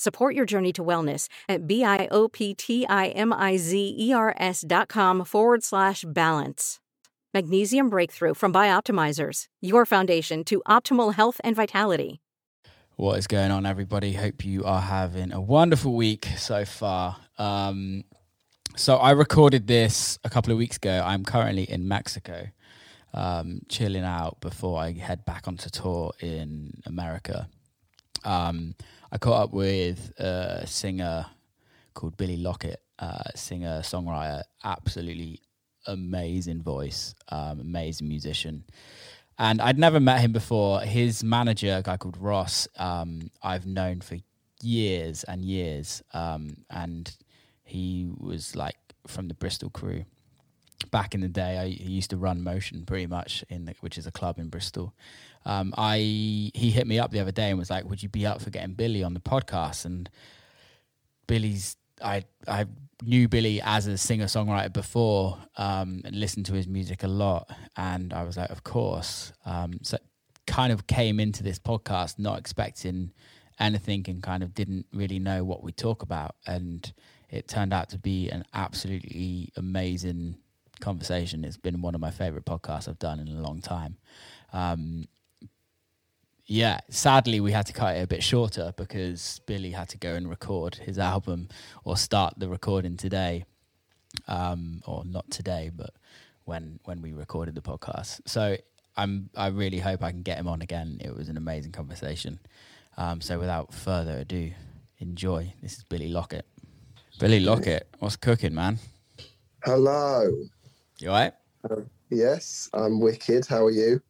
Support your journey to wellness at B-I-O-P-T-I-M-I-Z-E-R-S dot com forward slash balance. Magnesium Breakthrough from Bioptimizers, your foundation to optimal health and vitality. What is going on, everybody? Hope you are having a wonderful week so far. Um, so I recorded this a couple of weeks ago. I'm currently in Mexico, um, chilling out before I head back onto tour in America. Um, I caught up with a singer called Billy Lockett, uh, singer songwriter, absolutely amazing voice, um, amazing musician. And I'd never met him before. His manager, a guy called Ross, um, I've known for years and years, um, and he was like from the Bristol crew. Back in the day, I used to run Motion pretty much in the, which is a club in Bristol, um, I he hit me up the other day and was like, "Would you be up for getting Billy on the podcast?" And Billy's I I knew Billy as a singer songwriter before um, and listened to his music a lot, and I was like, "Of course." Um, so kind of came into this podcast not expecting anything and kind of didn't really know what we talk about, and it turned out to be an absolutely amazing conversation. It's been one of my favorite podcasts I've done in a long time. Um, yeah, sadly, we had to cut it a bit shorter because Billy had to go and record his album or start the recording today, um, or not today, but when when we recorded the podcast. So I'm I really hope I can get him on again. It was an amazing conversation. Um, so without further ado, enjoy. This is Billy Lockett. Billy Lockett, what's cooking, man? Hello. You alright? Uh, yes, I'm wicked. How are you?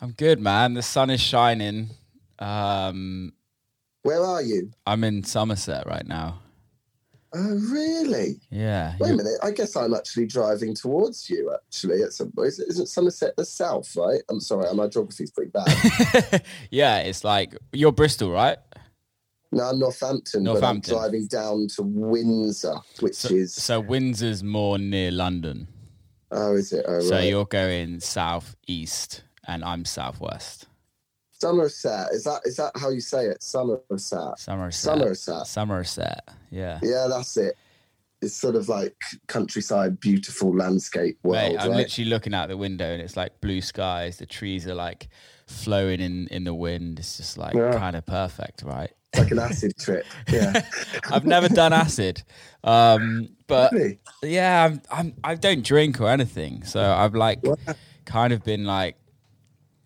I'm good, man. The sun is shining. Um, Where are you? I'm in Somerset right now. Oh, really? Yeah. Wait a minute. I guess I'm actually driving towards you. Actually, at some point, isn't Somerset the south? Right? I'm sorry, my geography's pretty bad. yeah, it's like you're Bristol, right? No, I'm Northampton, Northampton. but I'm driving down to Windsor, which so, is. So Windsor's more near London. Oh, is it? Oh, so right. you're going southeast, and I'm southwest. Somerset is that is that how you say it? Somerset. Somerset. Somerset. Somerset. Yeah. Yeah, that's it. It's sort of like countryside, beautiful landscape world. Mate, I'm right? literally looking out the window and it's like blue skies. The trees are like flowing in in the wind. It's just like Yeah. kind of perfect, right? It's like an acid trip. Yeah. I've never done acid, um, but Really? yeah, I'm, I'm I don't drink or anything, so I've like kind of been like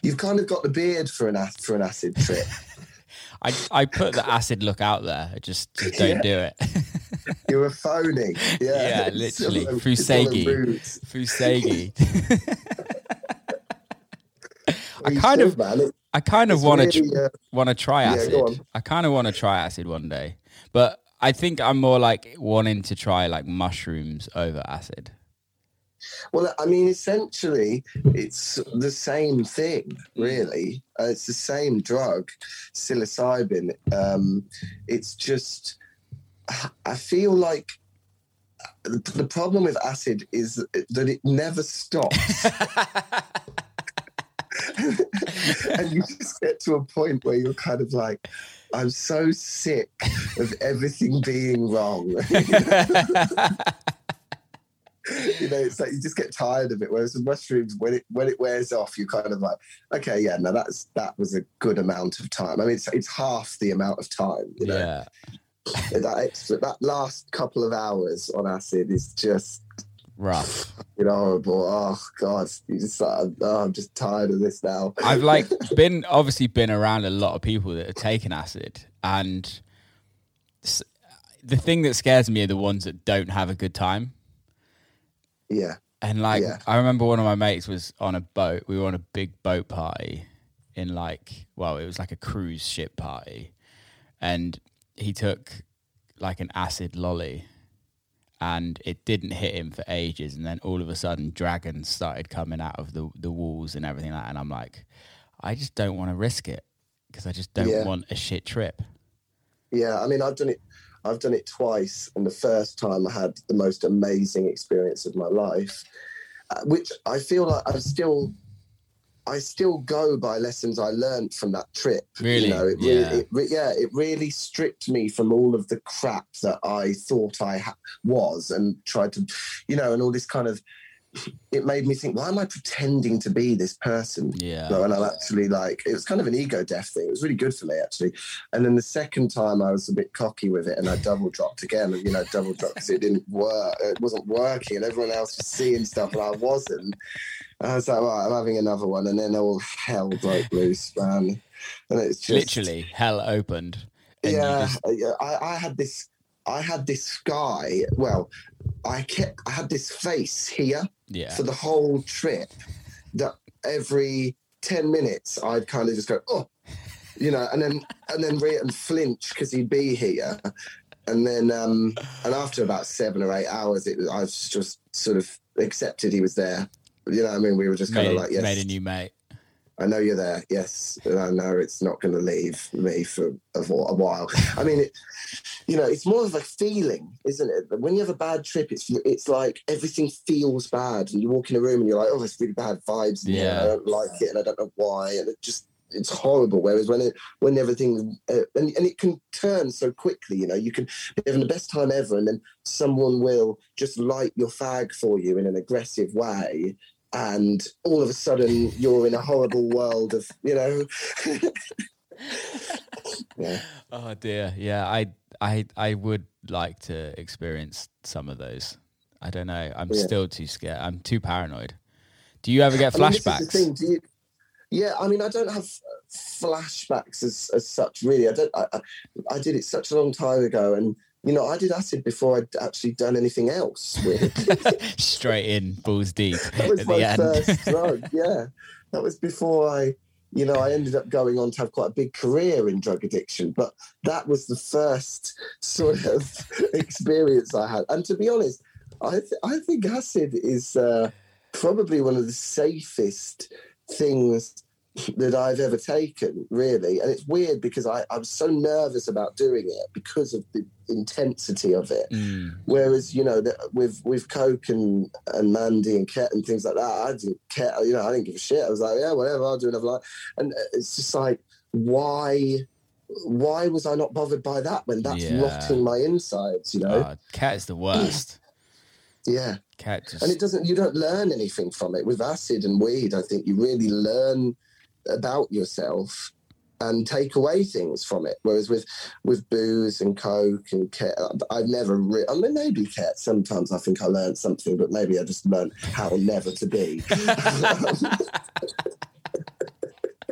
You've kind of got the beard for an for an acid trip. I I put the acid look out there. I just just don't Yeah. do it. You're a phony. Yeah, Yeah, literally. all a- Through it's all a Segi. ruse. Fusegi. I kind of man. I kind of want to really, uh, want to try acid. on. I kind of want to try acid one day, but I think I'm more like wanting to try like mushrooms over acid. well, I mean, essentially, it's the same thing, really. Uh, it's the same drug, psilocybin. Um, it's just, I feel like the problem with acid is that it never stops. and you just get to a point where you're kind of like, I'm so sick of everything being wrong. you know, it's like you just get tired of it. Whereas the mushrooms, when it when it wears off, you're kind of like, okay, yeah, no, that's that was a good amount of time. I mean, it's it's half the amount of time. You know, yeah, that extra that last couple of hours on acid is just rough. You know, horrible. Oh God, you just like, oh, I'm just tired of this now. I've like been obviously been around a lot of people that have taken acid, and the thing that scares me are the ones that don't have a good time. yeah, And like, Yeah. I remember one of my mates was on a boat. We were on a big boat party in like, well, it was like a cruise ship party, and he took like an acid lolly, and it didn't hit him for ages, and then all of a sudden, dragons started coming out of the the walls and everything like. that. And I'm like, I just don't want to risk it because I just don't Yeah. want a shit trip. yeah. I mean, I've done it. I've done it twice, and the first time I had the most amazing experience of my life, uh, which I feel like I'm still. I still go by lessons I learned from that trip. Really? You know, it Yeah. really, it, re- yeah, it really stripped me from all of the crap that I thought I ha- was, and tried to, you know, and all this kind of. It made me think, why am I pretending to be this person? Yeah, No, and I'm actually like, it was kind of an ego death thing. It was really good for me, actually. And then the second time I was a bit cocky with it and I double dropped again. And, you know, double dropped because it didn't work. It wasn't working and everyone else was seeing stuff and I wasn't. I was like, right, I'm having another one. And then all hell broke loose, man. And it's just. literally hell opened. Yeah, just- I, I had this. I had this guy. Well, I kept. I had this face here yeah. for the whole trip that every 10 minutes I'd kind of just go, oh, you know, and then and then re- and flinch because he'd be here. And then um and after about seven or eight hours it was I was just sort of accepted he was there. You know what I mean? We were just kind of like, yes, made a new mate. I know you're there. Yes, and I know it's not going to leave me for a, a while. I mean, it, you know, it's more of a feeling, isn't it? When you have a bad trip, it's it's like everything feels bad, and you walk in a room and you're like, oh, there's really bad vibes. Yeah. I don't like it, and I don't know why, and it just it's horrible. Whereas when it when everything uh, and and it can turn so quickly, you know, you can be having the best time ever, and then someone will just light your fag for you in an aggressive way. And all of a sudden, you're in a horrible world of, you know. yeah, Oh dear. Yeah, I I I would like to experience some of those. I don't know. I'm Yeah. still too scared. I'm too paranoid. Do you ever get I mean, this is the flashbacks? thing, do you- yeah, I mean, I don't have flashbacks as, as such, really. I don't. I, I, I did it such a long time ago, and you know, I did acid before I'd actually done anything else. Really. Straight in, balls deep that was my end. first drug. Yeah, that was before I, you know, I ended up going on to have quite a big career in drug addiction. But that was the first sort of experience I had. And to be honest, I th- I think acid is uh, probably one of the safest things that I've ever taken, really. And it's weird because I, I was so nervous about doing it because of the intensity of it. Mm, Whereas you know that with with Coke and and Mandy and Ket and things like that, I didn't care. You know, I didn't give a shit. I was like, yeah, whatever, I'll do another line. And it's just like, why? Why was I not bothered by that when that's Yeah. rotting my insides? You know, oh, cat is the worst. yeah. Cat just And it doesn't. You don't learn anything from it. With acid and weed, I think you really learn about yourself and take away things from it. Whereas with with booze and coke and ket, I've never. Re- I mean, maybe ket. Sometimes I think I learned something, but maybe I just learned how never to be.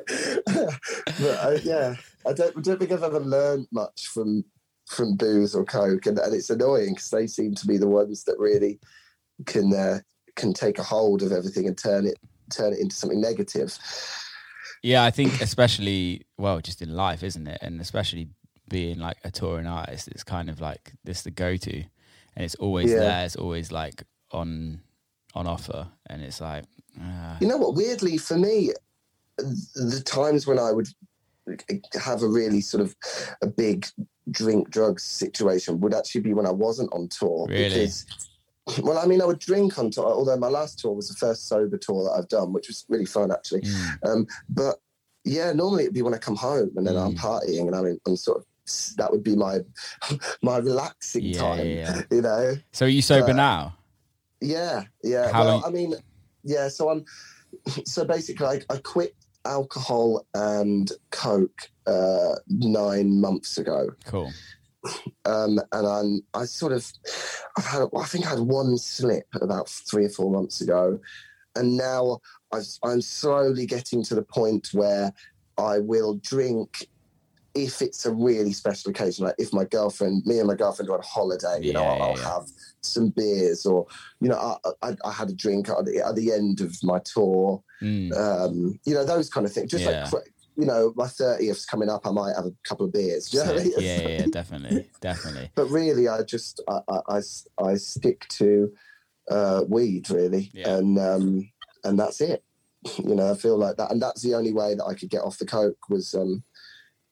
but uh, yeah, I don't, I don't think I've ever learned much from from booze or coke, and, and it's annoying because they seem to be the ones that really can uh, can take a hold of everything and turn it turn it into something negative. Yeah, I think especially well, just in life, isn't it? And especially being like a touring artist, it's kind of like this the go to, and it's always Yeah. there. It's always like on on offer, and it's like uh, You know what? Weirdly, for me, the times when I would have a really sort of a big drink drugs situation would actually be when I wasn't on tour. Really? Because, well, I mean, I would drink on tour, although my last tour was the first sober tour that I've done, which was really fun actually. mm, Um, but yeah, normally it'd be when I come home and then I'm Mm. partying and I'm, I'm sort of that would be my my relaxing Yeah, time. yeah. You know. so are you sober Uh, now? Yeah, yeah. How well, long- I mean, yeah. So I'm. So basically, I, I quit alcohol and coke uh, nine months ago, Cool. Um, and I'm I sort of I've had I think I had one slip about three or four months ago, and now I've, I'm slowly getting to the point where I will drink if it's a really special occasion, like if my girlfriend, me and my girlfriend are on holiday, you Yeah, know, I'll, I'll yeah. have some beers, or you know, I, I, I had a drink at the, at the end of my tour, Mm. um, you know, those kind of things. Just Yeah. like you know, my thirtieth's coming up, I might have a couple of beers. You know what I mean? yeah, yeah, yeah, definitely, definitely. But really, I just I, I, I stick to uh, weed really, Yeah. and um, and that's it. You know, I feel like that, and that's the only way that I could get off the coke was um,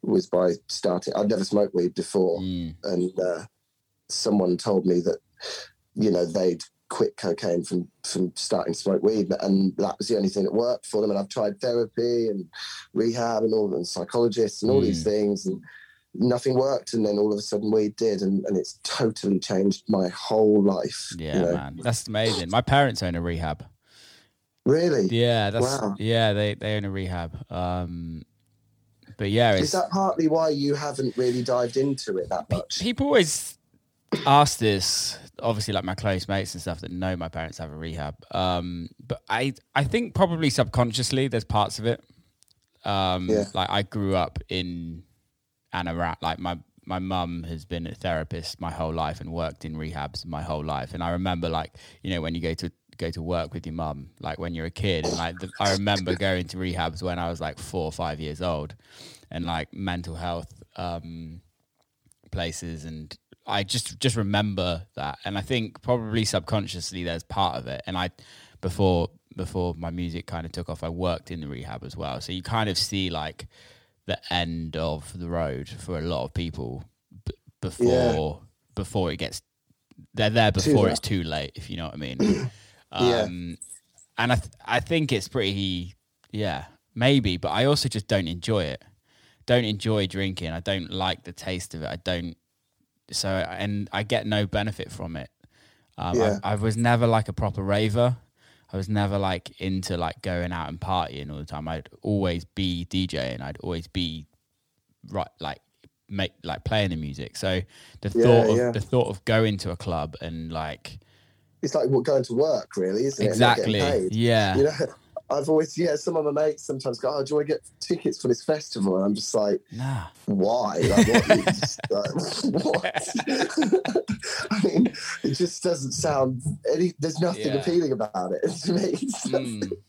was by starting. I'd never smoked weed before, Mm. and uh, someone told me that you know they'd quit cocaine from from starting to smoke weed, and that was the only thing that worked for them. And I've tried therapy and rehab and all and psychologists and all these Mm. things, and nothing worked. And then all of a sudden, weed did, and, and it's totally changed my whole life. you Yeah, know? man, that's amazing. My parents own a rehab. Really? Yeah, that's Wow. yeah. They they own a rehab. Um, but yeah, Is that partly why you haven't really dived into it that much? people always ask this. Obviously, like my close mates and stuff that know my parents have a rehab. Um, but I I think probably subconsciously there's parts of it. Um, Yeah. like I grew up in Anorak. Like my my mum has been a therapist my whole life and worked in rehabs my whole life. And I remember like you know when you go to go to work with your mum, like when you're a kid, and like the, I remember going to rehabs when I was like four or five years old, and like mental health um, places and. I just just remember that, and I think probably subconsciously there's part of it. And I, before before my music kind of took off, I worked in the rehab as well. So you kind of see like the end of the road for a lot of people b- before before it gets they're there before late. it's too late if you know what i mean Yeah. um and i th- i think it's pretty yeah maybe but i also just don't enjoy it don't enjoy drinking i don't like the taste of it i don't so and i get no benefit from it um Yeah. I, I was never like a proper raver I was never like into like going out and partying all the time. I'd always be DJing. I'd always be right like make like playing the music. So the Yeah, thought of yeah. the thought of going to a club and like It's like what going to work, really, isn't it? Not getting exactly yeah You know, I've always yeah. Some of my mates sometimes go, "Oh, do I get tickets for this festival?" And I'm just like, nah why? Like, what? Just, like, what? I mean, it just doesn't sound. Any, there's nothing Yeah. appealing about it to me. So- Mm.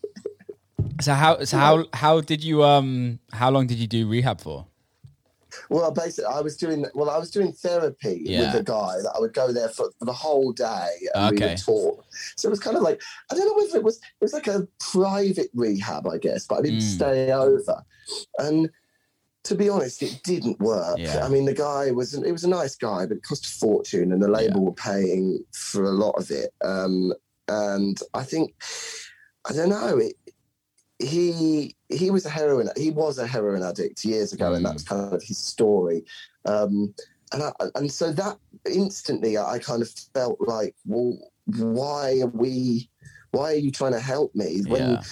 So how so how how did you um how long did you do rehab for? Well, basically, I was doing well. I was doing therapy Yeah. with a guy that I would go there for, for the whole day, and we would talk. So it was kind of like I don't know whether it was it was like a private rehab, I guess, but I didn't Mm. stay over. And to be honest, it didn't work. Yeah. I mean, the guy was it was a nice guy, but it cost a fortune, and the label were paying for a lot of it. Um, and I think I don't know. It, he he was a heroin he was a heroin addict years ago, and Mm. that's kind of his story. Um, and I, and so that instantly, I kind of felt like, well, why are we? Why are you trying to help me when Yeah.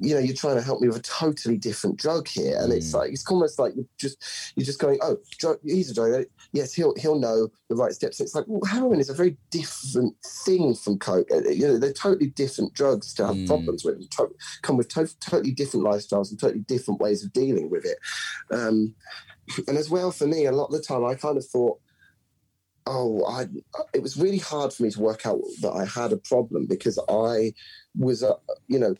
You know you're trying to help me with a totally different drug here? And it's Mm. like it's almost like you're just you're just going, oh, drug, he's a drug addict. Yes, he'll he'll know the right steps. It's like well, heroin is a very different thing from coke. Uh, You know, they're totally different drugs to have Mm. problems with. To- come with to- totally different lifestyles and totally different ways of dealing with it. Um, and as well for me, a lot of the time, I kind of thought, oh, I. It was really hard for me to work out that I had a problem because I was, uh, you know,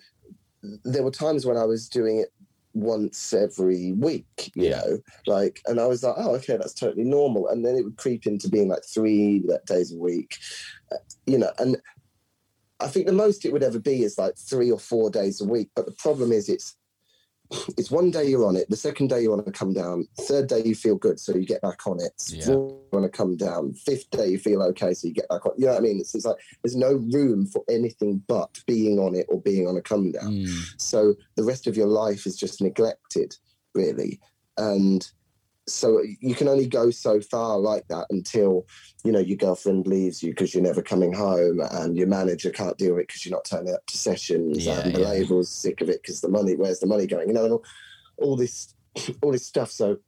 there were times when I was doing it once every week, you Yeah. know, like, and I was like, oh, okay, that's totally normal. And then it would creep into being like three days a week, uh, you know, and I think the most it would ever be is like three or four days a week. But the problem is, it's it's one day you're on it, the second day you want to come down, third day you feel good, so you get back on it. Yeah. Fourth, you want to come down, fifth day you feel okay, so you get back on. You know what I mean? It's, it's like there's no room for anything but being on it or being on a come down. Mm. So the rest of your life is just neglected, really. And so you can only go so far like that until, you know, your girlfriend leaves you because you're never coming home and your manager can't deal with it because you're not turning up to sessions Yeah, and the yeah. label's sick of it because the money, where's the money going? You know, and all, all this, all this stuff. So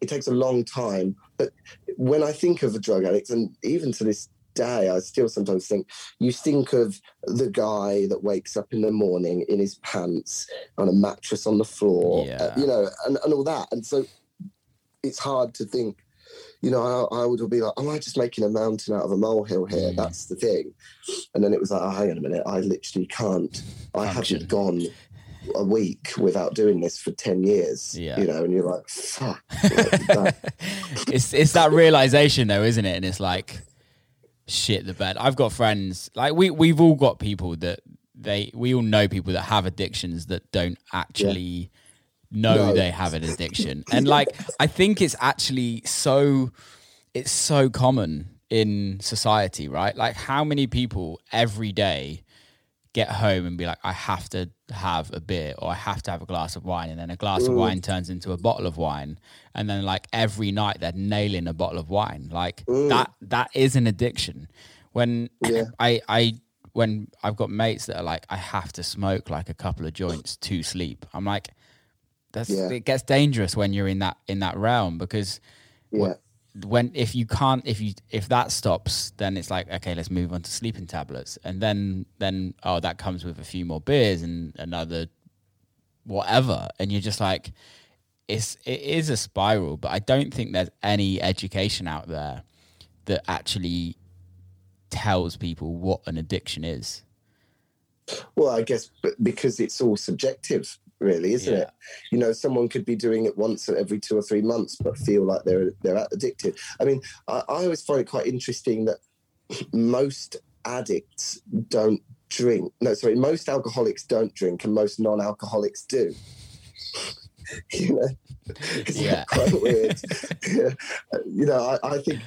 it takes a long time, but when I think of a drug addict, and even to this day, I still sometimes think you think of the guy that wakes up in the morning in his pants on a mattress on the floor, uh, you know, and, and all that. And so it's hard to think, you know, I, I would be like, am I just making a mountain out of a molehill here? Mm. That's the thing. And then it was like, oh, hang on a minute, I literally can't, I Function. haven't gone a week without doing this for 10 years, Yeah. you know, and you're like, fuck. it's it's that realization though, isn't it? And it's like shit the bed. I've got friends like we we've all got people that they we all know people that have addictions that don't actually know No. they have an addiction. And like I think it's actually so it's so common in society, right? Like how many people every day get home and be like, I have to have a beer or I have to have a glass of wine. And then a glass of wine turns into a bottle of wine. And then like every night they're nailing a bottle of wine. Like that, that is an addiction. When Yeah. I, I, when I've got mates that are like, I have to smoke like a couple of joints to sleep. I'm like, that's, Yeah. it gets dangerous when you're in that, in that realm because yeah. when if you can't if you if that stops then it's like okay let's move on to sleeping tablets and then then oh that comes with a few more beers and another whatever and you're just like it's it is a spiral but i don't think there's any education out there that actually tells people what an addiction is Well, I guess because it's all subjective, really, isn't Yeah. it? You know, someone could be doing it once every two or three months, but feel like they're they're addicted. I mean, I, I always find it quite interesting that most addicts don't drink. No, sorry, most alcoholics don't drink, and most non-alcoholics do. you know, it's Yeah. quite weird. you know, I, I think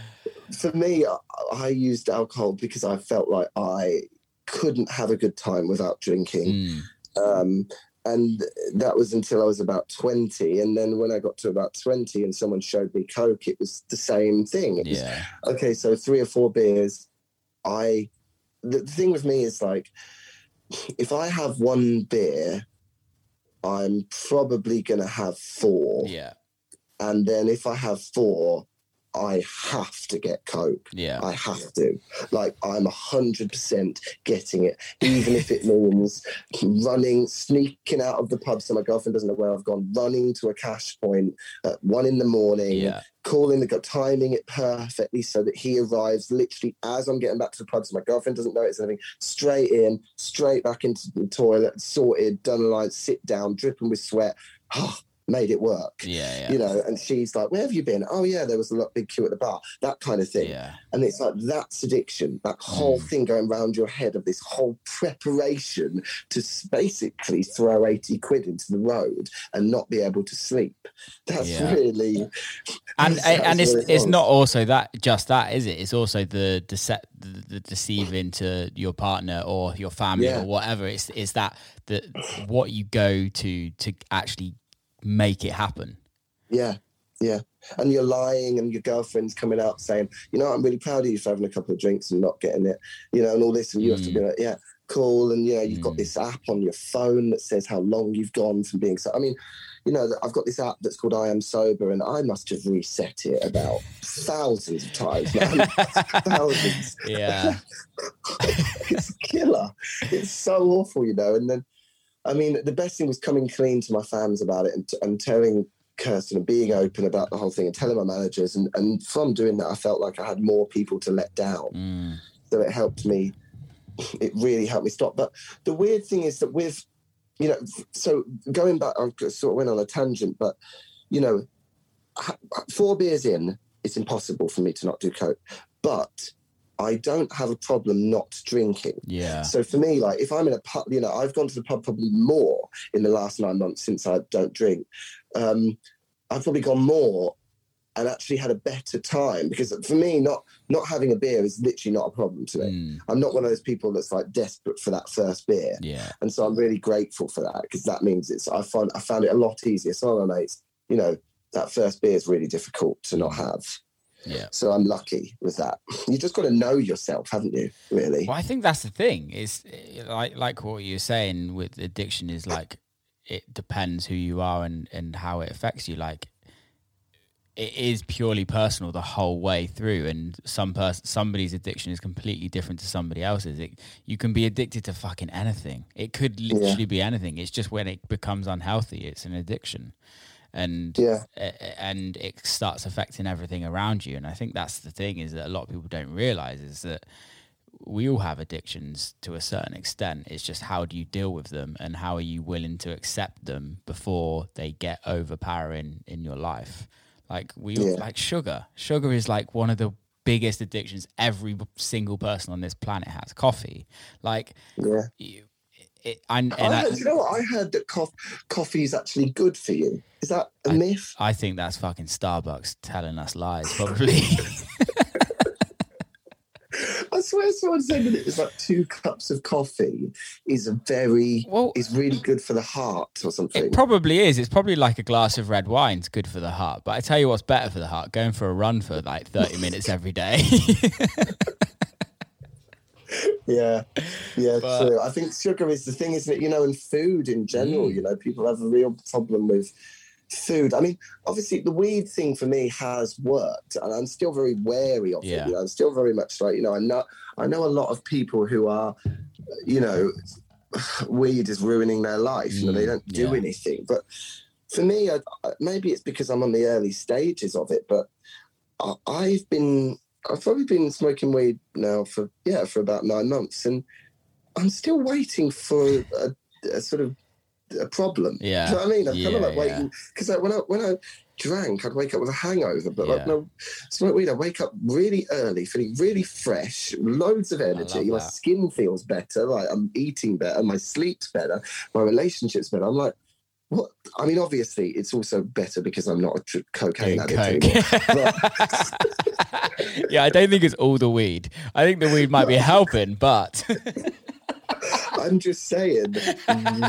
for me, I, I used alcohol because I felt like I couldn't have a good time without drinking. Mm, Um, and that was until I was about 20. And then when I got to about 20 and someone showed me Coke, it was the same thing. It was, yeah okay, so three or four beers. I, the, the thing with me is like, if I have one beer, I'm probably going to have four. yeah And then if I have four, I have to get Coke. yeah I have to. Like I'm a hundred percent getting it, even if it means running, sneaking out of the pub so my girlfriend doesn't know where I've gone, running to a cash point at one in the morning, yeah calling the guy, timing it perfectly so that he arrives literally as I'm getting back to the pub, so my girlfriend doesn't notice anything. Straight in, straight back into the toilet, sorted, done a line, sit down, dripping with sweat. Ah, Made it work. yeah yeah You know, and she's like, "Where have you been?" Oh, yeah, there was a lot big queue at the bar. That kind of thing. yeah And it's like that's addiction, that whole Mm. thing going round your head of this whole preparation to basically throw 80 quid into the road and not be able to sleep. That's Yeah. really. and that's and it's it it's not also that just that is it it's also the dece- the, the deceiving to your partner or your family Yeah. or whatever it's it's that the what you go to to actually make it happen Yeah, yeah. And you're lying, and your girlfriend's coming out saying, "You know, I'm really proud of you for having a couple of drinks and not getting it." You know, and all this, and you have to be like, "Yeah, cool." And you know, you've got Mm. this app on your phone that says how long you've gone from being so. I mean, you know, I've got this app that's called I Am Sober, and I must have reset it about thousands of times, thousands. yeah it's killer. It's so awful, you know. And then, I mean, the best thing was coming clean to my fans about it and, and telling Kirsten and being open about the whole thing and telling my managers. And, and from doing that, I felt like I had more people to let down. Mm, So it helped me. It really helped me stop. But the weird thing is that with, you know, so going back, I sort of went on a tangent, but, you know, four beers in, it's impossible for me to not do coke. But I don't have a problem not drinking. yeah So for me, like if I'm in a pub, you know, I've gone to the pub probably more in the last nine months since I don't drink. Um, I've probably gone more and actually had a better time because for me, not not having a beer is literally not a problem to me. Mm, I'm not one of those people that's like desperate for that first beer, yeah and so I'm really grateful for that because that means it's I found I found it a lot easier. So my mates, you know, that first beer is really difficult to not have. Yeah So I'm lucky with that. You just got to know yourself, haven't you? Really? Well, I think that's the thing. Is eh, like like what you're saying with addiction is like it depends who you are and and how it affects you. Like it is purely personal the whole way through and some person somebody's addiction is completely different to somebody else's it, you can be addicted to fucking anything it could literally yeah. be anything it's just when it becomes unhealthy it's an addiction and yeah and it starts affecting everything around you and i think that's the thing is that a lot of people don't realize is that we all have addictions to a certain extent. It's just how do you deal with them and how are you willing to accept them before they get overpowering in your life? Like we yeah. like sugar. Sugar is like one of the biggest addictions every single person on this planet has. Coffee, like yeah. You, it, I, I heard, you know what? I heard that co- coffee is actually good for you. Is that a I, myth? I think that's fucking Starbucks telling us lies, probably. I swear someone said that it was like two cups of coffee is a very well, is really good for the heart or something. It probably is. It's probably like a glass of red wine is good for the heart. But I tell you what's better for the heart, going for a run for like 30 minutes every day. yeah, yeah, but, true. I think sugar is the thing, isn't it? You know, and food in general, mm. you know, people have a real problem with food. I mean, obviously, the weed thing for me has worked, and I'm still very wary of yeah. it. You know, I'm still very much like, you know, I know I know a lot of people who are, you know, weed is ruining their life. You know, they mm, don't do yeah. anything. But for me, I, maybe it's because I'm on the early stages of it. But I, I've been, I've probably been smoking weed now for yeah for about nine months, and I'm still waiting for a, a sort of a problem. Yeah. Do you know what I mean? I'm yeah, kind of like waiting because yeah. when I when I drank, I'd wake up with a hangover. But yeah. like no smoke weed, I wake up really early, feeling really fresh, loads of energy. My skin feels better, like I'm eating better, my sleep's better, my relationship's better. I'm like, what? I mean, obviously, it's also better because I'm not a tr- cocaine addict yeah, I don't think it's all the weed. I think the weed might be helping, but I'm just saying,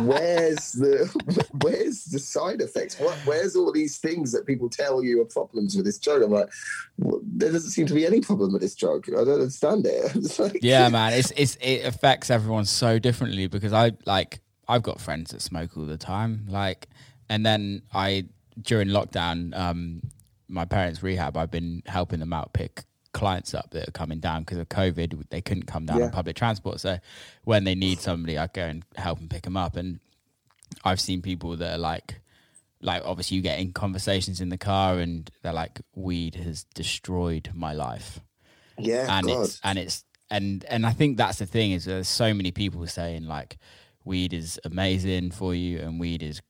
where's the where's the side effects? What where's all these things that people tell you are problems with this drug? I'm like, well, there doesn't seem to be any problem with this drug. I don't understand it. like, yeah, man, it's it's it affects everyone so differently because I like I've got friends that smoke all the time, like, and then I during lockdown, um, my parents' rehab, I've been helping them out pick clients up that are coming down because of COVID. They couldn't come down yeah. on public transport. So when they need somebody, I go and help them pick them up. And I've seen people that are like, like obviously you get in conversations in the car and they're like, weed has destroyed my life. Yeah, and it's and it's and and I think that's the thing is there's so many people saying like, weed is amazing for you and weed is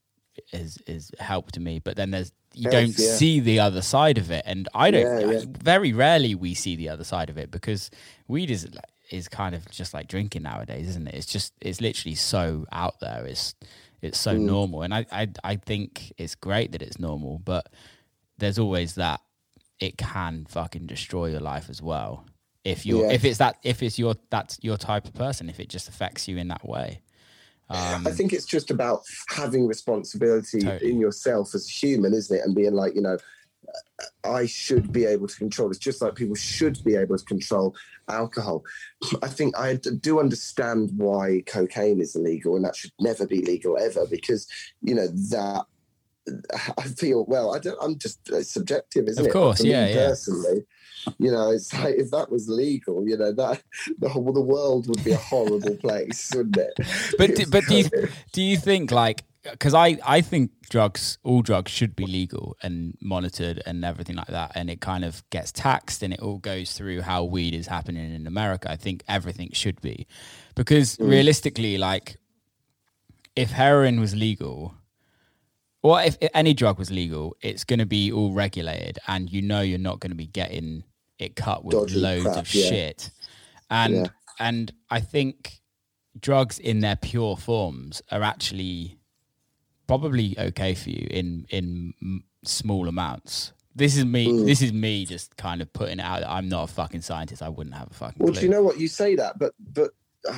is is helped to me, but then there's you don't yeah. see the other side of it, and I don't. Yeah, yeah. Very rarely we see the other side of it because weed is is kind of just like drinking nowadays, isn't it? It's just it's literally so out there. It's it's so mm. normal, and I, I I think it's great that it's normal, but there's always that it can fucking destroy your life as well if you're if it's that if it's your that's your type of person if it just affects you in that way um, I think it's just about having responsibility totally. in yourself as a human, isn't it? And being like, you know, I should be able to control. It's just like people should be able to control alcohol. I think I do understand why cocaine is illegal and that should never be legal ever because, you know, that I feel, well, I don't, I'm just subjective, isn't of it? Of course, yeah, yeah. Personally, you know, it's like if that was legal, you know, that the whole the world would be a horrible place, wouldn't it? But do, but do you do you think like because I I think drugs all drugs should be legal and monitored and everything like that, and it kind of gets taxed and it all goes through how weed is happening in America. I think everything should be because mm. realistically, like if heroin was legal well, if, if, any drug was legal, it's going to be all regulated, and you know you're not going to be getting it cut with Dodgy loads crap, of yeah. shit. And yeah. and I think drugs in their pure forms are actually probably okay for you in in small amounts. This is me. Mm. This is me just kind of putting out that I'm not a fucking scientist. I wouldn't have a fucking. Well, clue. do you know what you say that, but but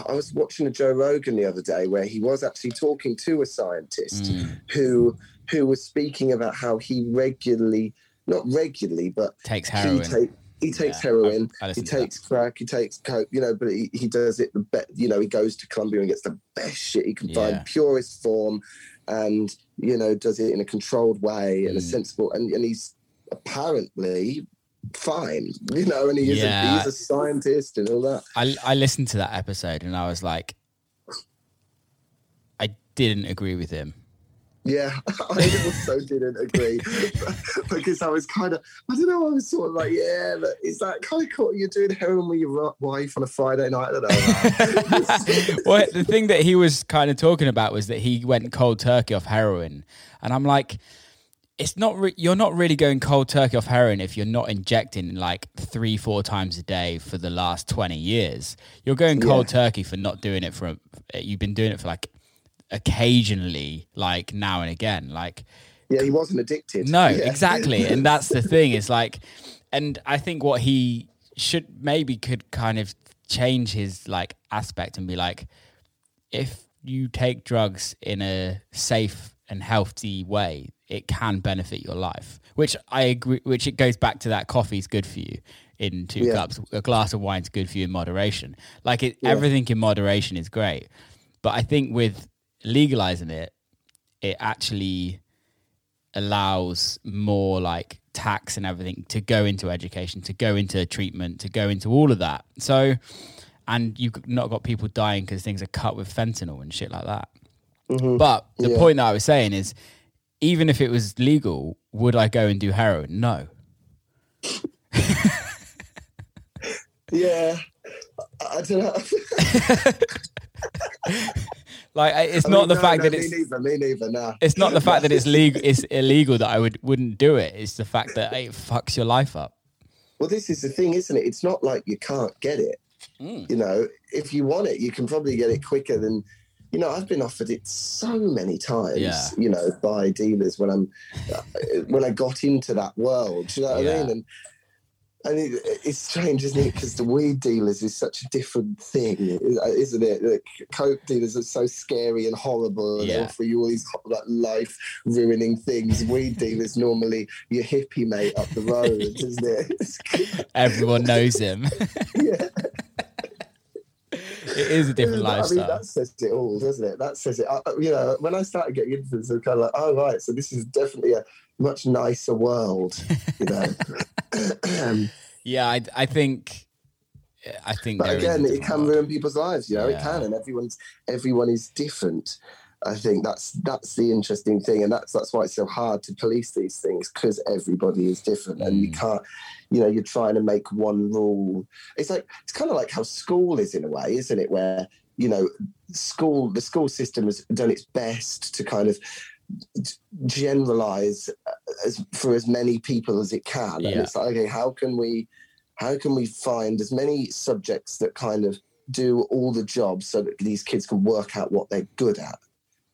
I was watching a Joe Rogan the other day where he was actually talking to a scientist mm. who who was speaking about how he regularly, not regularly, but takes heroin. He take, he takes yeah, heroin, I, I he takes crack, he takes coke, you know, but he, he does it the best, you know, he goes to Colombia and gets the best shit he can find, purest form, and, you know, does it in a controlled way and mm. a sensible, and, and he's apparently fine, you know, and he is Yeah. a, he's a scientist and all that. I I listened to that episode and I was like, I didn't agree with him. Yeah, I also didn't agree because I was kind of, I don't know, I was sort of like, yeah, but is that kind of cool? You're doing heroin with your wife on a Friday night? I don't know. well, the thing that he was kind of talking about was that he went cold turkey off heroin, and I'm like, it's not. Re- you're not really going cold turkey off heroin if you're not injecting like three, four times a day for the last twenty years. You're going cold turkey for not doing it for. You've been doing it for like occasionally, like now and again, like. yeah, he wasn't addicted. No, Yeah. exactly. And that's the thing is like, and I think what he should maybe could kind of change his like aspect and be like, if you take drugs in a safe and healthy way, it can benefit your life. Which I agree. Which it goes back to that coffee's good for you in two Yeah. cups. A glass of wine's good for you in moderation. Like it, everything in moderation is great. But I think with legalizing it, it actually allows more like tax and everything to go into education, to go into treatment, to go into all of that. So, and you've not got people dying because things are cut with fentanyl and shit like that. Mm-hmm. But the Yeah. point that I was saying is, even if it was legal, would I go and do heroin? No. Yeah, I don't know. Like it's I not mean, the no, fact no, that me it's neither. Me neither. No, it's not the fact that it's legal it's illegal that I would wouldn't do it. It's the fact that it fucks your life up. Well, this is the thing, isn't it? It's not like you can't get it. Mm. You know, if you want it, you can probably get it quicker than. You know, I've been offered it so many times. Yeah. You know, by dealers when I'm uh, when I got into that world. Do you know what Yeah. I mean? And and it, it's strange, isn't it? Because the weed dealers is such a different thing, uh, isn't it? The coke dealers are so scary and horrible, and they Yeah. offer you all these like, life ruining things. Weed dealers normally your hippie mate up the road, isn't it? Everyone knows him. yeah. it is a different Yeah, I lifestyle. mean, that says it all, doesn't it? That says it. I, you know, when I started getting into this, I'm kind of like, oh right, so this is definitely a much nicer world, you know. yeah, I, I think, I think. but there is a again, it can world. ruin people's lives. You know, Yeah. it can, and everyone's everyone is different. I think that's that's the interesting thing, and that's that's why it's so hard to police these things because everybody is different, and you Mm. can't. You know, you're trying to make one rule. It's like it's kind of like how school is in a way, isn't it? Where you know, school the school system has done its best to kind of generalize uh, as for as many people as it can, and it's like, okay, how can we, how can we find as many subjects that kind of do all the jobs so that these kids can work out what they're good at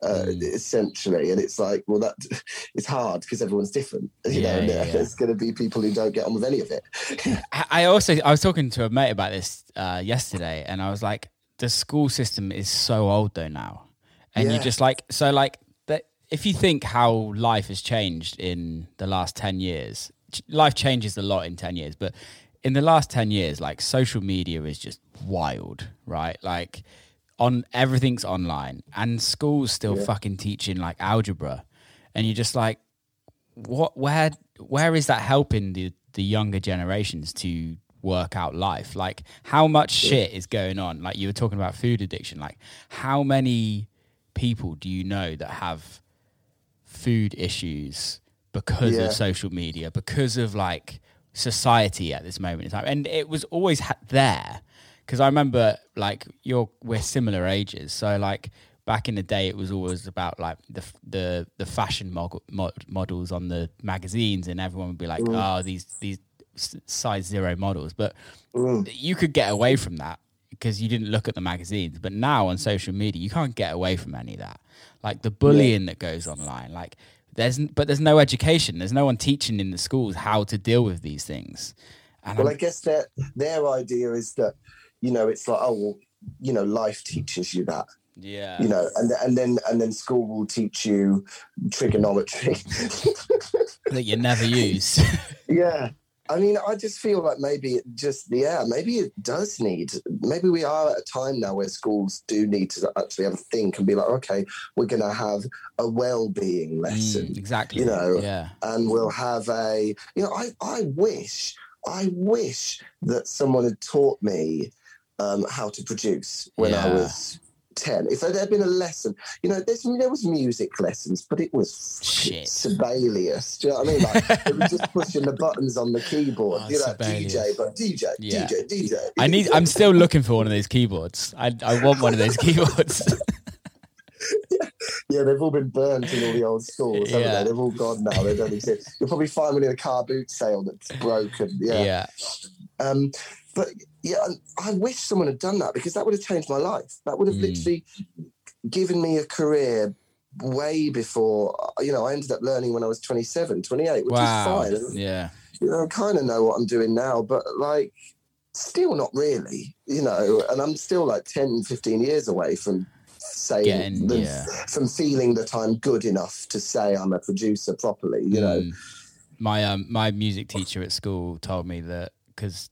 uh, Mm. essentially and it's like well that it's hard because everyone's different you Yeah, know yeah, yeah. there's going to be people who don't get on with any of it I also I was talking to a mate about this uh, yesterday, and I was like, the school system is so old though now, and you just like so like. If you think how life has changed in the last ten years, life changes a lot in ten years, but in the last ten years, like social media is just wild, right? Like on everything's online, and schools still Yeah. fucking teaching like algebra, and you're just like, what where where is that helping the the younger generations to work out life? Like how much shit is going on? Like you were talking about food addiction. Like how many people do you know that have food issues because Yeah. of social media because of like society at this moment in time. And it was always ha- there. Because i remember like you're we're similar ages. So like back in the day it was always about like the the the fashion mod- mod- models on the magazines and everyone would be like oh these these size zero models. But Mm. you could get away from that because you didn't look at the magazines. But now on social media you can't get away from any of that like the bullying that goes online like there's but there's no education. There's no one teaching in the schools how to deal with these things. And well i I'm- guess their their idea is that you know it's like oh well you know life teaches you that yeah. you know and and then and then school will teach you trigonometry. That you never use. Yeah I mean, I just feel like maybe it just, yeah, maybe it does need, maybe we are at a time now where schools do need to actually have a think and be like, okay, we're going to have a well-being lesson. Mm, exactly. You know, yeah. and we'll have a, you know, I, I wish, I wish that someone had taught me um, how to produce when I was 10. If there had been a lesson, you know, there's, there was music lessons, but it was Shit. Sibelius. Do you know what I mean? Like, it was just pushing the buttons on the keyboard. Oh, you know, Sibelius. DJ, but DJ, Yeah. DJ, DJ. I need. I'm still looking for one of those keyboards. I I want one of those keyboards. Yeah, they've all been burnt in all the old schools, haven't Yeah. they? They've all gone now. They don't exist. You'll probably find one in a car boot sale that's broken. Yeah. yeah. Um, but yeah, I wish someone had done that because that would have changed my life. That would have Mm. literally given me a career way before, you know, I ended up learning when I was 27, 28, which Wow. is fine. Yeah. You know, I kind of know what I'm doing now, but like, still not really, you know, and I'm still like 10, 15 years away from saying, Getting- the- yeah. from feeling that I'm good enough to say I'm a producer properly, you know. Mm. my um my music teacher at school told me that because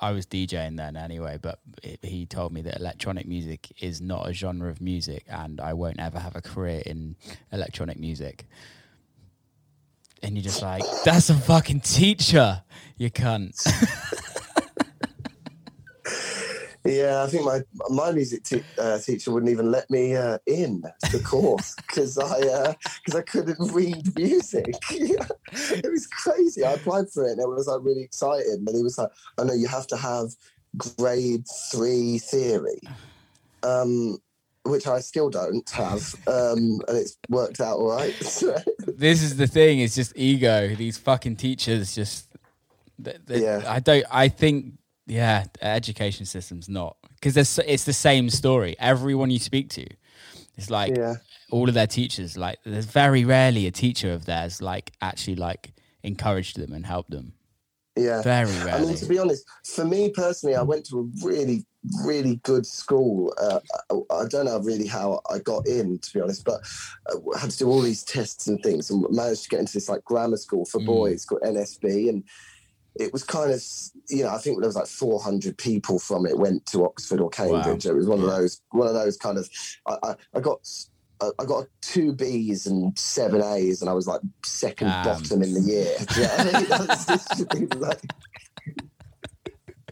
I was DJing then anyway, but it, he told me that electronic music is not a genre of music, and I won't ever have a career in electronic music. And you're just like, that's a fucking teacher, you cunt. Yeah, I think my my music te- uh, teacher wouldn't even let me uh, in the course because I because I couldn't read music. it was crazy. I applied for it and I was like really excited, and he was like, "Oh no, you have to have grade three theory," um, which I still don't have, um, and it's worked out all right. this is the thing. It's just ego. These fucking teachers just. th- th- Yeah. I don't. I think. Yeah, education system's not because it's the same story. Everyone you speak to, it's like yeah. all of their teachers. Like, there's very rarely a teacher of theirs like actually like encouraged them and helped them. Yeah. Very rarely. I mean, to be honest, for me personally, I went to a really, really good school. Uh, I, don't know really how I got in, to be honest, but uh, I had to do all these tests and things and managed to get into this like grammar school for Mm. boys called NSB. And it was kind of, you know, I think there was like 400 people from it went to Oxford or Cambridge. It was one of those, one of those kind of, I, I, I got. I- got two B's and seven A's, and I was like second Damn. bottom in the year. Do you know I mean? That was just- it was like-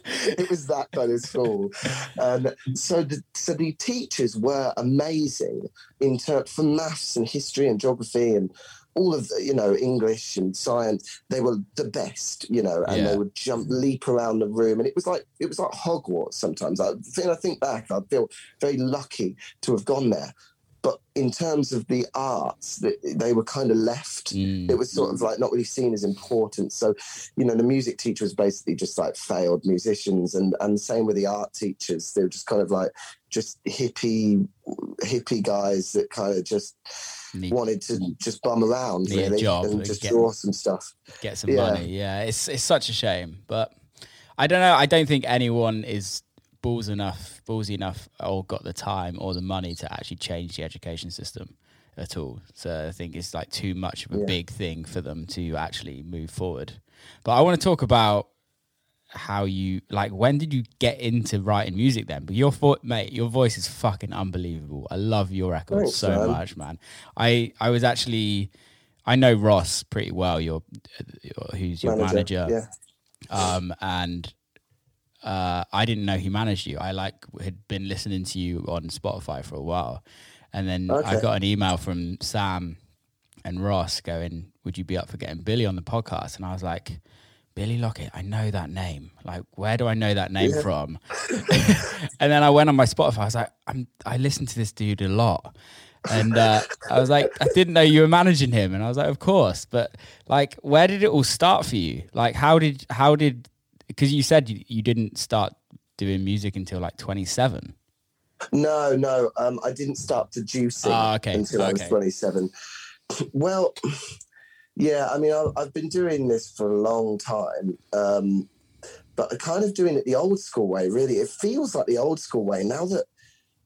it was that kind of school. Um, so the so the teachers were amazing in terms for maths and history and geography and all of the, you know English and science. They were the best, you know, and Yeah. they would jump leap around the room, and it was like it was like Hogwarts. Sometimes I think I think back, I feel very lucky to have gone there. But in terms of the arts, they, they were kind of left Mm. it was sort of like not really seen as important. So, you know, the music teacher was basically just like failed musicians, and and same with the art teachers. They were just kind of like just hippie hippie guys that kind of just Need- wanted to just bum around really and just get- draw some stuff. get some Yeah. money. Yeah, it's it's such a shame, but I don't know. I don't think anyone is balls enough, ballsy enough, or got the time or the money to actually change the education system at all. So I think it's like too much of a Yeah. big thing for them to actually move forward. But I want to talk about how you like when did you get into writing music then? But your vo- mate your voice is fucking unbelievable. I love your record Thanks, so man. much man. I i was actually i know ross pretty well your uh, who's your manager, Yeah. um and uh i didn't know he managed you. I like had been listening to you on spotify for a while. And then i got an email from sam and ross going would you be up for getting billy on the podcast? And i was like Billy Lockett, I know that name. Like, where do I know that name Yeah. from? and then I went on my Spotify. I was like, I'm, I listen to this dude a lot. And uh, I was like, I didn't know you were managing him. And I was like, of course. But like, where did it all start for you? Like, how did, how did, because you said you, you didn't start doing music until like 27. No, no, um, I didn't start producing Ah, okay, until I was 27. Well, yeah, I mean, I've been doing this for a long time, um, but kind of doing it the old school way, really. It feels like the old school way now that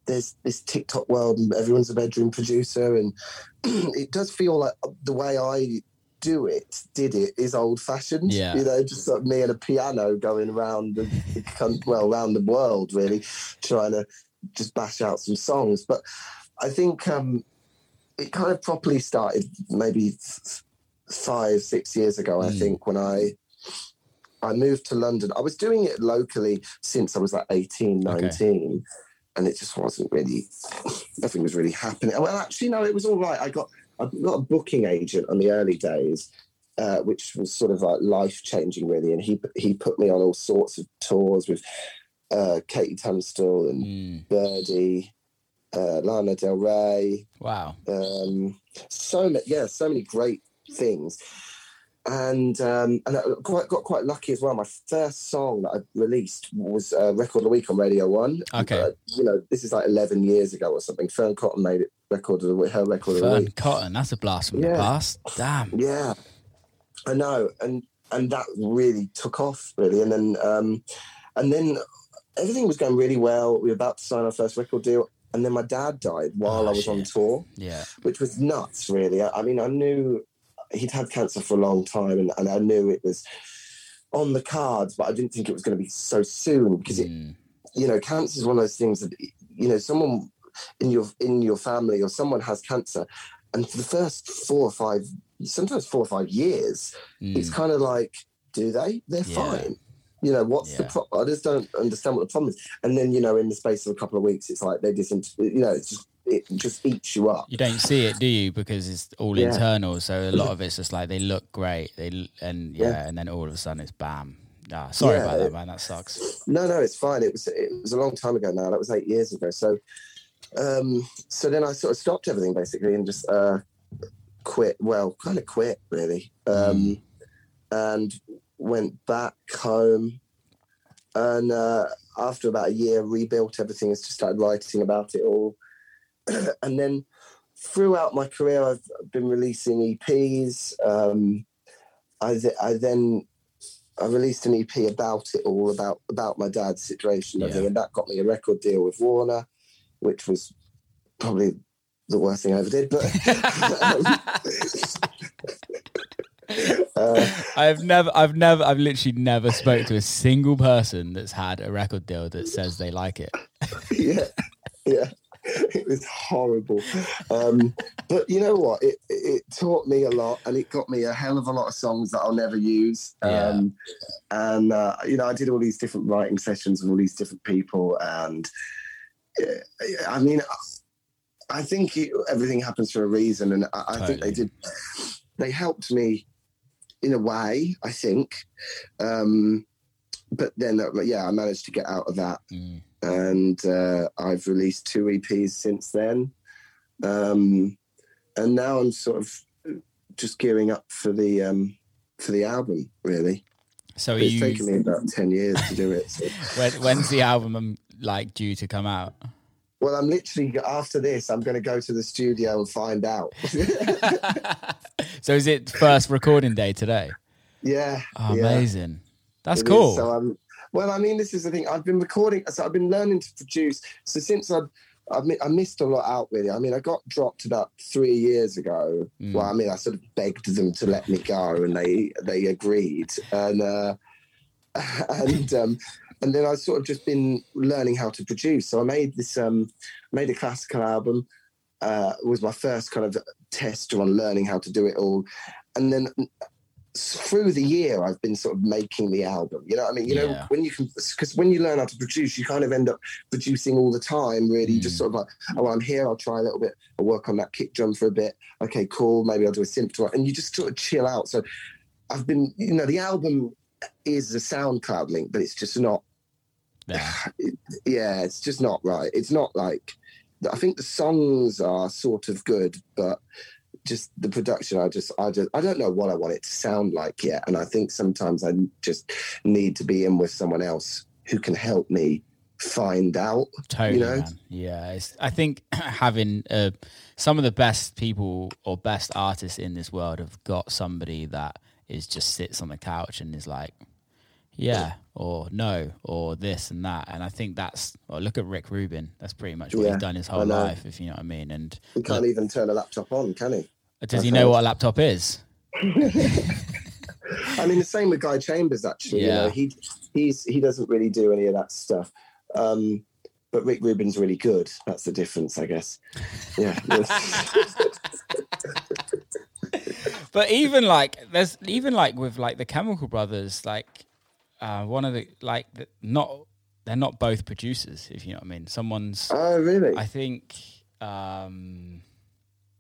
there's this TikTok world and everyone's a bedroom producer, and it does feel like the way I do it, did it, is old fashioned. Yeah. You know, just like me and a piano going around the, well, around the world, really, trying to just bash out some songs. But I think um, it kind of properly started maybe five, six years ago. I Mm. think when I I moved to London, I was doing it locally since I was like 18, Okay. 19. And it just wasn't really, nothing was really happening. Well, actually, no, it was all right. I got I got a booking agent on the early days, uh, which was sort of like life changing, really. And he he put me on all sorts of tours with uh, KT Tunstall and Mm. Birdy, uh, Lana Del Rey, Wow. um, so many, yeah, so many great things. And um, and I quite got quite lucky as well. My first song that I released was uh, Record of the Week on Radio One. Okay. Uh, you know, this is like eleven years ago or something. Fearne Cotton made it record of the week, her record of the Fearne week. Cotton. That's a blast from the past. Damn. Yeah, I know, and and that really took off really, and then um, and then everything was going really well. We were about to sign our first record deal, and then my dad died while Oh, I was on tour, Yeah. which was nuts. Really, I, I mean, I knew he'd had cancer for a long time, and, and I knew it was on the cards, but I didn't think it was going to be so soon because it Mm. you know, cancer is one of those things that you know someone in your in your family or someone has cancer, and for the first four or five, sometimes four or five years, it's Mm. kind of like, do they? They're Yeah. fine. You know, what's the problem? I just don't understand what the problem is. And then you know, in the space of a couple of weeks, it's like they just, you know, it's just it just eats you up. You don't see it, do you? Because it's all Yeah. internal. So a lot of it's just like they look great. They and yeah, Yeah. and then all of a sudden it's bam. Ah, sorry Yeah, about that, man. That sucks. No, no, it's fine. It was it was a long time ago now. That was eight years ago. So, um, so then I sort of stopped everything basically and just uh, quit. Well, kind of quit really, um, and went back home. And uh, after about a year, rebuilt everything and just started writing about it all. and then throughout my career, I've been releasing EPs. Um, I, th- I then I released an EP about it all, about about my dad's situation, and Yeah. and that got me a record deal with Warner, which was probably the worst thing I ever did. But uh, I've never, I've never, I've literally never spoke to a single person that's had a record deal that says they like it. yeah, yeah, it was horrible. Um, but you know what? It, it taught me a lot, and it got me a hell of a lot of songs that I'll never use. Um, And uh, you know, I did all these different writing sessions with all these different people, and uh, I mean, I think it, everything happens for a reason, and I, I think they did. They helped me in a way, I think. Um, but then, uh, yeah, I managed to get out of that Mm. And uh, I've released two EPs since then. Um, and now I'm sort of just gearing up for the um, for the album. Really, So it's you, taken me about ten years to do it. So. when, when's the album um, like due to come out? well, I'm literally after this, I'm going to go to the studio and find out. so is it first recording day today? yeah, Oh, yeah. amazing. That's It is. cool. So I'm well. I mean, this is the thing. I've been recording. So I've been learning to produce. So since I've I've I missed a lot out really. I mean, I got dropped about three years ago. Mm. Well, I mean, I sort of begged them to let me go, and they they agreed. And uh, and um, and then I've sort of just been learning how to produce. So I made this um, made a classical album. Uh, was my first kind of test on learning how to do it all, and then through the year I've been sort of making the album. You know, what I mean, you know, when you can, because when you learn how to produce, you kind of end up producing all the time. Really, you just Mm. sort of like, oh, I'm here. I'll try a little bit. I'll work on that kick drum for a bit. Okay, cool. Maybe I'll do a synth to and you just sort of chill out. So I've been, you know, the album is a SoundCloud link, but it's just not. There. Yeah, it's just not right. It's not like. I think the songs are sort of good, but just the production i just i just i don't know what i want it to sound like yet and i think sometimes i just need to be in with someone else who can help me find out Totally, know? man. Yeah, it's, I think having uh, some of the best people or best artists in this world have got somebody that is just sits on the couch and is like, yeah, or no, or this and that. And I think that's well, look at Rick Rubin. That's pretty much what Yeah, he's done his whole life, if you know what I mean. And he can't even turn a laptop on can he does I've he know heard. what a laptop is? I mean, the same with Guy Chambers. Actually, you know, he he's he doesn't really do any of that stuff. Um, but Rick Rubin's really good. That's the difference, I guess. Yeah. but even like there's even like with like the Chemical Brothers, like uh, one of the like not they're not both producers, if you know what I mean. Someone's oh, really? I think um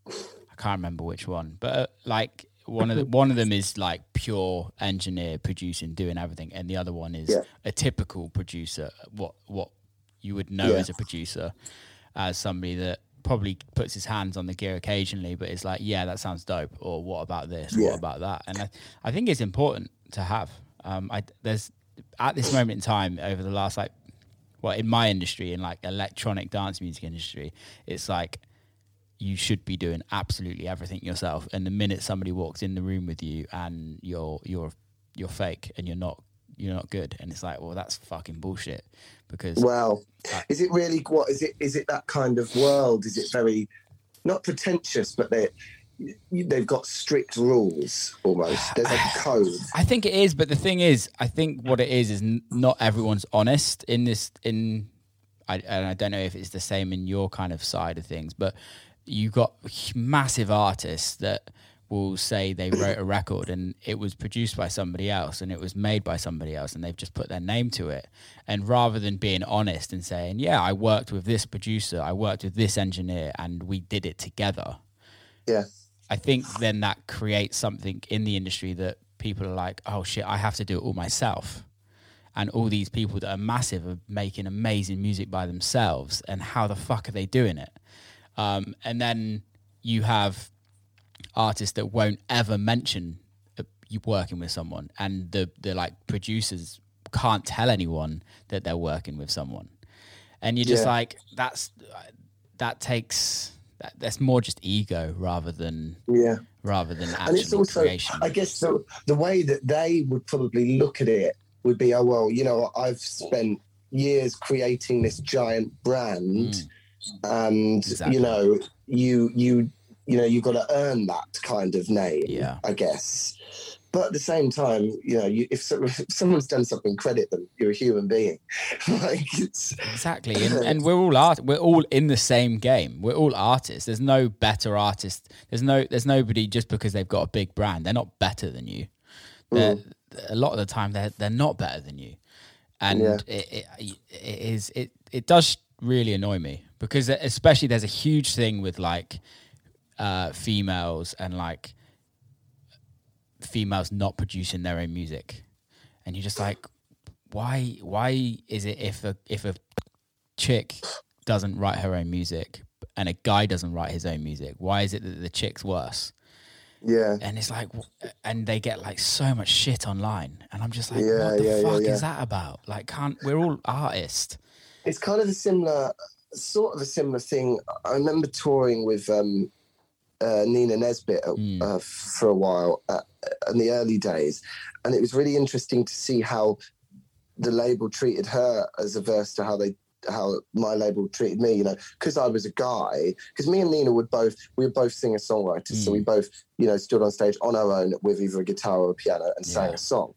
I can't remember which one, but uh, like one of the, one of them is like pure engineer producing doing everything and the other one is Yeah. a typical producer what what you would know Yeah. as a producer as somebody that probably puts his hands on the gear occasionally but it's like yeah that sounds dope or what about this Yeah. what about that and I, I think it's important to have um I there's at this moment in time over the last like well in my industry in like electronic dance music industry it's like you should be doing absolutely everything yourself and the minute somebody walks in the room with you and you're you're you're fake and you're not you're not good and it's like well that's fucking bullshit because Well, is it really what is it? Is it that kind of world? Is it very not pretentious, but they they've got strict rules almost. There's like a code. I think it is, but the thing is, I think what it is is not everyone's honest in this. In I, and I don't know if it's the same in your kind of side of things, but you've got massive artists that will say they wrote a record and it was produced by somebody else and it was made by somebody else and they've just put their name to it. And rather than being honest and saying, "Yeah, I worked with this producer, I worked with this engineer, and we did it together," Yeah. I think then that creates something in the industry that people are like, oh shit, I have to do it all myself. And all these people that are massive are making amazing music by themselves. And how the fuck are they doing it? Um, and then you have artists that won't ever mention uh, you working with someone, and the the like producers can't tell anyone that they're working with someone. And you're just Yeah. like, that's that takes that, that's more just ego rather than Yeah. rather than and it's also creation. i guess the, the way that they would probably look at it would be oh well you know i've spent years creating this giant brand and Mm. Exactly. you know you you you know you've got to earn that kind of name Yeah. i guess but at the same time you know you, if, so, if someone's done something credit them you're a human being like it's Exactly, and, and we're all art. We're all in the same game. We're all artists. There's no better artist. There's no. There's nobody just because they've got a big brand. They're not better than you. They're, A lot of the time, they're they're not better than you, and Yeah. it, it, it is it it does really annoy me because especially there's a huge thing with like uh, females and like females not producing their own music, and you're just like, why? Why is it if a if a chick doesn't write her own music and a guy doesn't write his own music, why is it that the chick's worse? yeah And it's like, and they get like so much shit online, and I'm just like, Yeah, what the yeah, fuck yeah. is that about? Like, can't we're all artists? it's kind of a similar sort of a similar thing i remember touring with um uh, Nina Nesbitt uh, Mm. uh, for a while uh, in the early days, and it was really interesting to see how the label treated her as averse to how they how my label treated me. You know, because I was a guy. Because me and Nina would both we were both singer songwriters, so Mm. we both you know stood on stage on our own with either a guitar or a piano and sang a song.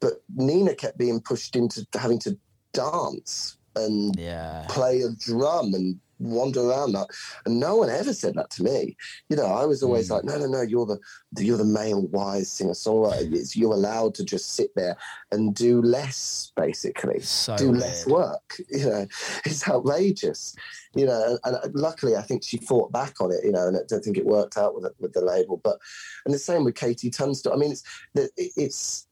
But Nina kept being pushed into having to dance and Yeah, play a drum and wander around that and no one ever said that to me. You know i was always Mm. like no no no you're the you're the male wise singer songwriter. It's you're allowed to just sit there and do less basically. So do weird. less work. You know it's outrageous. You know and, and luckily i think she fought back on it you know and i don't think it worked out with it, with the label. But and the same with KT Tunstall. I mean it's it's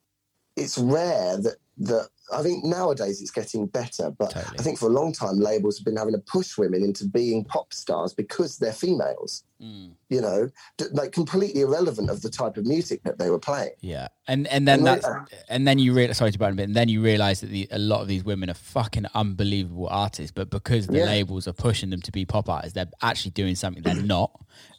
it's rare that that I think nowadays it's getting better, but Totally. I think for a long time labels have been having to push women into being pop stars because they're females. Mm. You know, d- like completely irrelevant of the type of music that they were playing. Yeah, and and then And that's later- and then you realize sorry to button, but and then you realize that the, a lot of these women are fucking unbelievable artists, but because the Yeah. labels are pushing them to be pop artists, they're actually doing something they're not,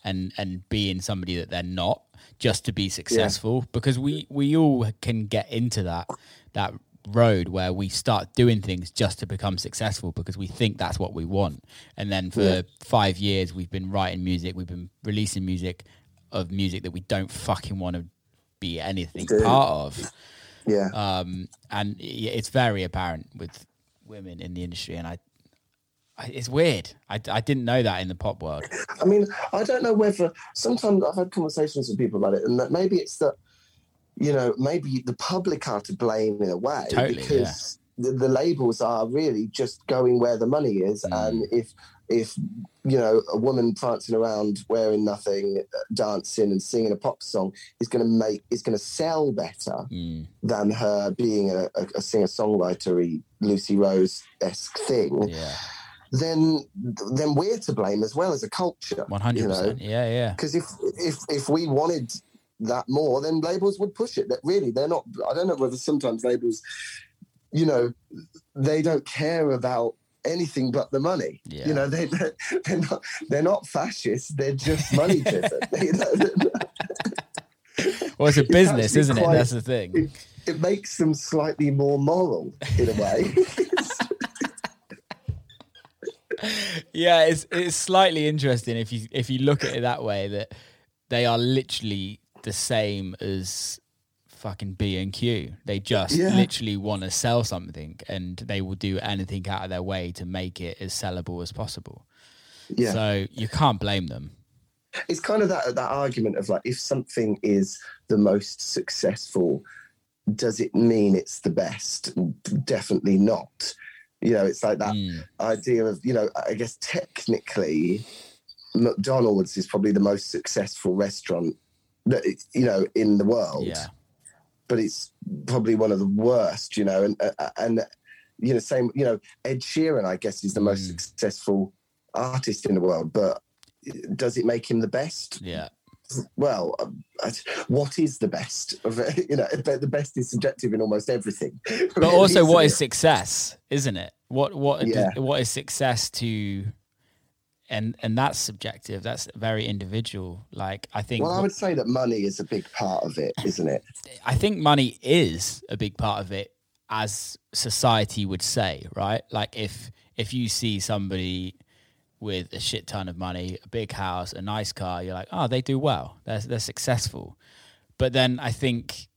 and and being somebody that they're not just to be successful. Because we we all can get into that that road where we start doing things just to become successful because we think that's what we want and then for Yeah. five years we've been writing music we've been releasing music of music that we don't fucking want to be anything Dude. part of. Yeah. Um, and it's very apparent with women in the industry, and I, I it's weird. I, I didn't know that in the pop world. I mean, I don't know whether sometimes I've had conversations with people about it, and that maybe it's that you know maybe the public are to blame in a way Totally, because the, the labels are really just going where the money is, Mm. and if if you know a woman prancing around wearing nothing, uh, dancing and singing a pop song is going to make is going to sell better Mm, than her being a, a, a singer songwritery Lucy Rose esque thing, yeah, then then we're to blame as well as a culture. One hundred percent. Yeah, yeah. because if if if we wanted that more then labels would push it that really they're not i don't know whether sometimes labels you know they don't care about anything but the money Yeah. you know they they're not they're not fascists. they're just money driven you know? Well, it's a business, actually isn't it? That's the thing. it, it makes them slightly more moral in a way yeah, it's it's slightly interesting if you if you look at it that way that they are literally the same as fucking B and Q. They just Yeah. literally want to sell something and they will do anything out of their way to make it as sellable as possible. yeah So you can't blame them. it's kind of that that argument of like if something is the most successful does it mean it's the best definitely not you know it's like that Mm, idea of you know i guess technically mcdonald's is probably the most successful restaurant you know in the world yeah. but it's probably one of the worst you know and uh, and you know same you know ed sheeran i guess is the most Mm. successful artist in the world but does it make him the best Yeah. well, um, what is the best? Of? You know, the best is subjective in almost everything. But also what is success, isn't it? What what Yeah. what is success to and and that's subjective. That's very individual. Like I think Well, I would say that money is a big part of it, isn't it? I think money is a big part of it, as society would say, right? Like if if you see somebody with a shit ton of money, a big house, a nice car, you're like, oh, they do well. They're they're successful. But then I think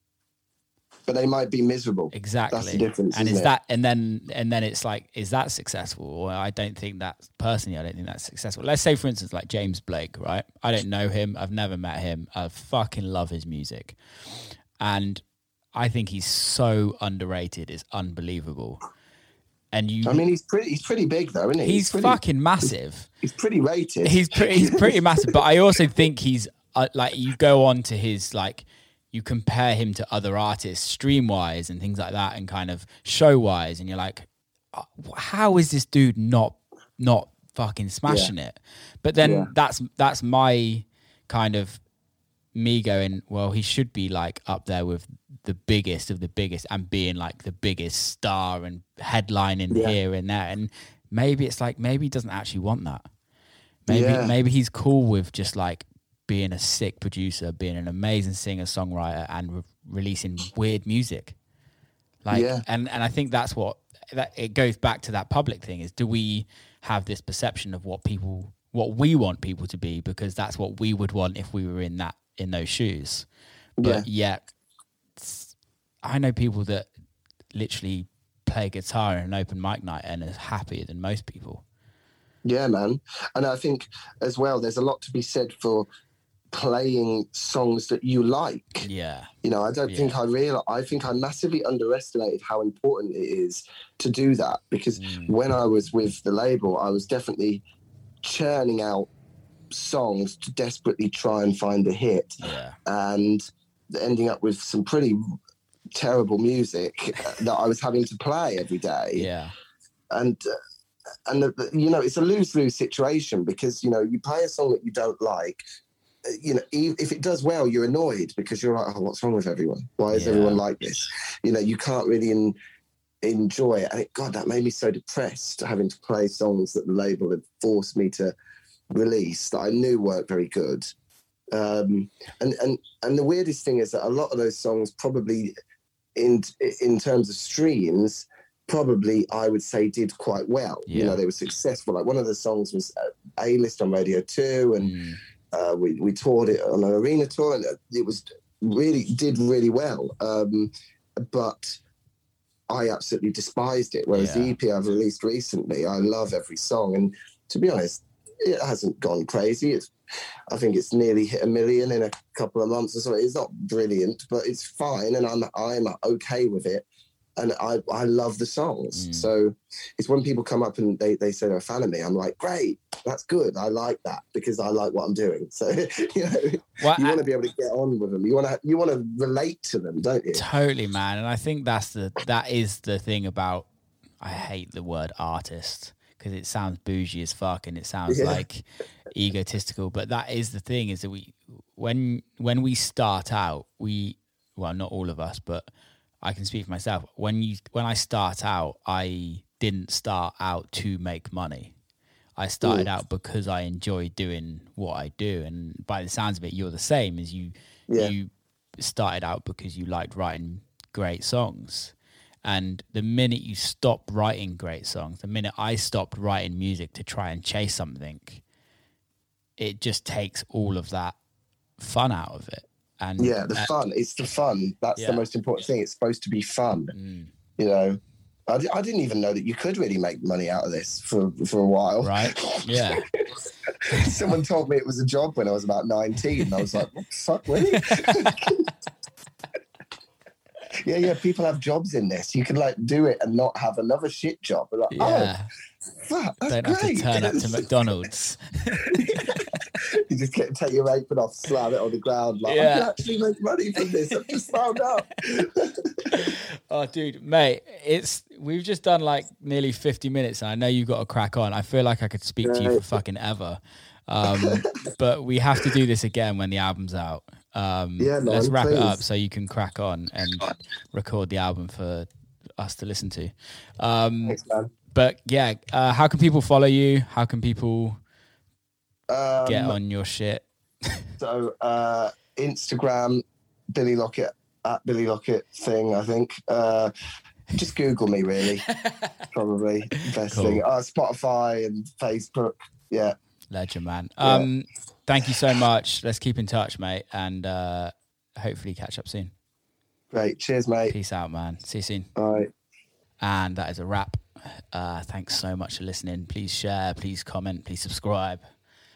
But they might be miserable. exactly, That's the difference, and isn't it? that and then and then it's like, is that successful? Or I don't think that personally, I don't think that's successful. Let's say, for instance, like James Blake, right? I don't know him. I've never met him. I fucking love his music, and I think he's so underrated. It's unbelievable. And you, I mean, he's pretty. He's pretty big, though, isn't he? he's pretty, fucking massive. He's pretty rated. He's pretty, he's pretty massive. But I also think he's uh, like you go on to his like you compare him to other artists stream wise and things like that, and kind of show wise, and you're like, "Uh, how is this dude not not fucking smashing it? But then Yeah. that's that's my kind of me going, well, he should be like up there with the biggest of the biggest and being like the biggest star and headlining Yeah. here and there. And maybe it's like maybe he doesn't actually want that. Maybe Yeah. maybe he's cool with just like being a sick producer, being an amazing singer songwriter, and re- releasing weird music. Like, Yeah. and and I think that's what that it goes back to that public thing is do we have this perception of what people what we want people to be because that's what we would want if we were in that in those shoes but yet I know people that literally play guitar in an open mic night and are happier than most people Yeah, man. And I think as well, there's a lot to be said for playing songs that you like. yeah You know, I don't Yeah. think I real. I think I massively underestimated how important it is to do that because Mm. when I was with the label, I was definitely churning out songs to desperately try and find a hit, yeah and ending up with some pretty terrible music that I was having to play every day yeah and uh, and the, the- you know it's a lose lose situation because you know you play a song that you don't like. You know, if it does well, you're annoyed because you're like, "Oh, what's wrong with everyone? Why is Yeah. everyone like this?" You know, you can't really en- enjoy it. And it, God, that made me so depressed having to play songs that the label had forced me to release that I knew weren't very good. Um, and and and the weirdest thing is that a lot of those songs probably, in in terms of streams, probably I would say did quite well. You know, they were successful. Like one of the songs was uh, A list on Radio Two, and Mm. Uh, we we toured it on an arena tour, and it was really did really well. Um, but I absolutely despised it. Whereas Yeah. the EP I've released recently, I love every song, and to be honest, it hasn't gone crazy. It's I think it's nearly hit a million in a couple of months or so. It's not brilliant, but it's fine, and I'm I'm okay with it. And I, I love the songs. Mm. So it's when people come up and they, they say they're a fan of me, I'm like, great, that's good. I like that because I like what I'm doing. So you know, Well, you want to be able to get on with them. You want to you want to relate to them, don't you? Totally, man. And I think that's the that is the thing about I hate the word artist because it sounds bougie as fuck and it sounds Yeah. like egotistical. But that is the thing is that we when when we start out, we well, not all of us, but I can speak for myself. When you when I start out, I didn't start out to make money. I started mm. out because I enjoy doing what I do, and by the sounds of it, you're the same as you. Yeah. You started out because you liked writing great songs, and the minute you stop writing great songs, the minute I stopped writing music to try and chase something, it just takes all of that fun out of it. And Yeah, the uh, fun. It's the fun. That's Yeah. the most important thing. It's supposed to be fun. mm, You know, I, didn't even know that you could really make money out of this for for a while. right? Yeah. Someone told me it was a job when I was about 19. And I was like, what the fuck, really? yeah, yeah. People have jobs in this. You can like do it and not have another shit job. But like, Yeah. oh, fuck, that's Don't have to turn up to McDonald's. you just get to take your apron off, slam it on the ground. Like, I can actually make money from this. I've just found out. Oh, dude, mate, it's we've just done like nearly fifty minutes, and I know you've got to crack on. I feel like I could speak to you for fucking ever, um, but we have to do this again when the album's out. Um, Yeah, man, let's wrap it up so you can crack on and record the album for us to listen to. Um, Thanks, man. but yeah, uh, how can people follow you? How can people Um, get on your shit? So uh, Instagram, Billy Lockett at Billy Lockett thing. I think. Uh, just Google me, really. Probably best Cool. thing. Uh, Spotify and Facebook. Yeah. Legend, man. Yeah. Um, thank you so much. Let's keep in touch, mate, and uh, hopefully catch up soon. Great. Cheers, mate. Peace out, man. See you soon. All right. And that is a wrap. Uh, thanks so much for listening. Please share, please comment, please subscribe.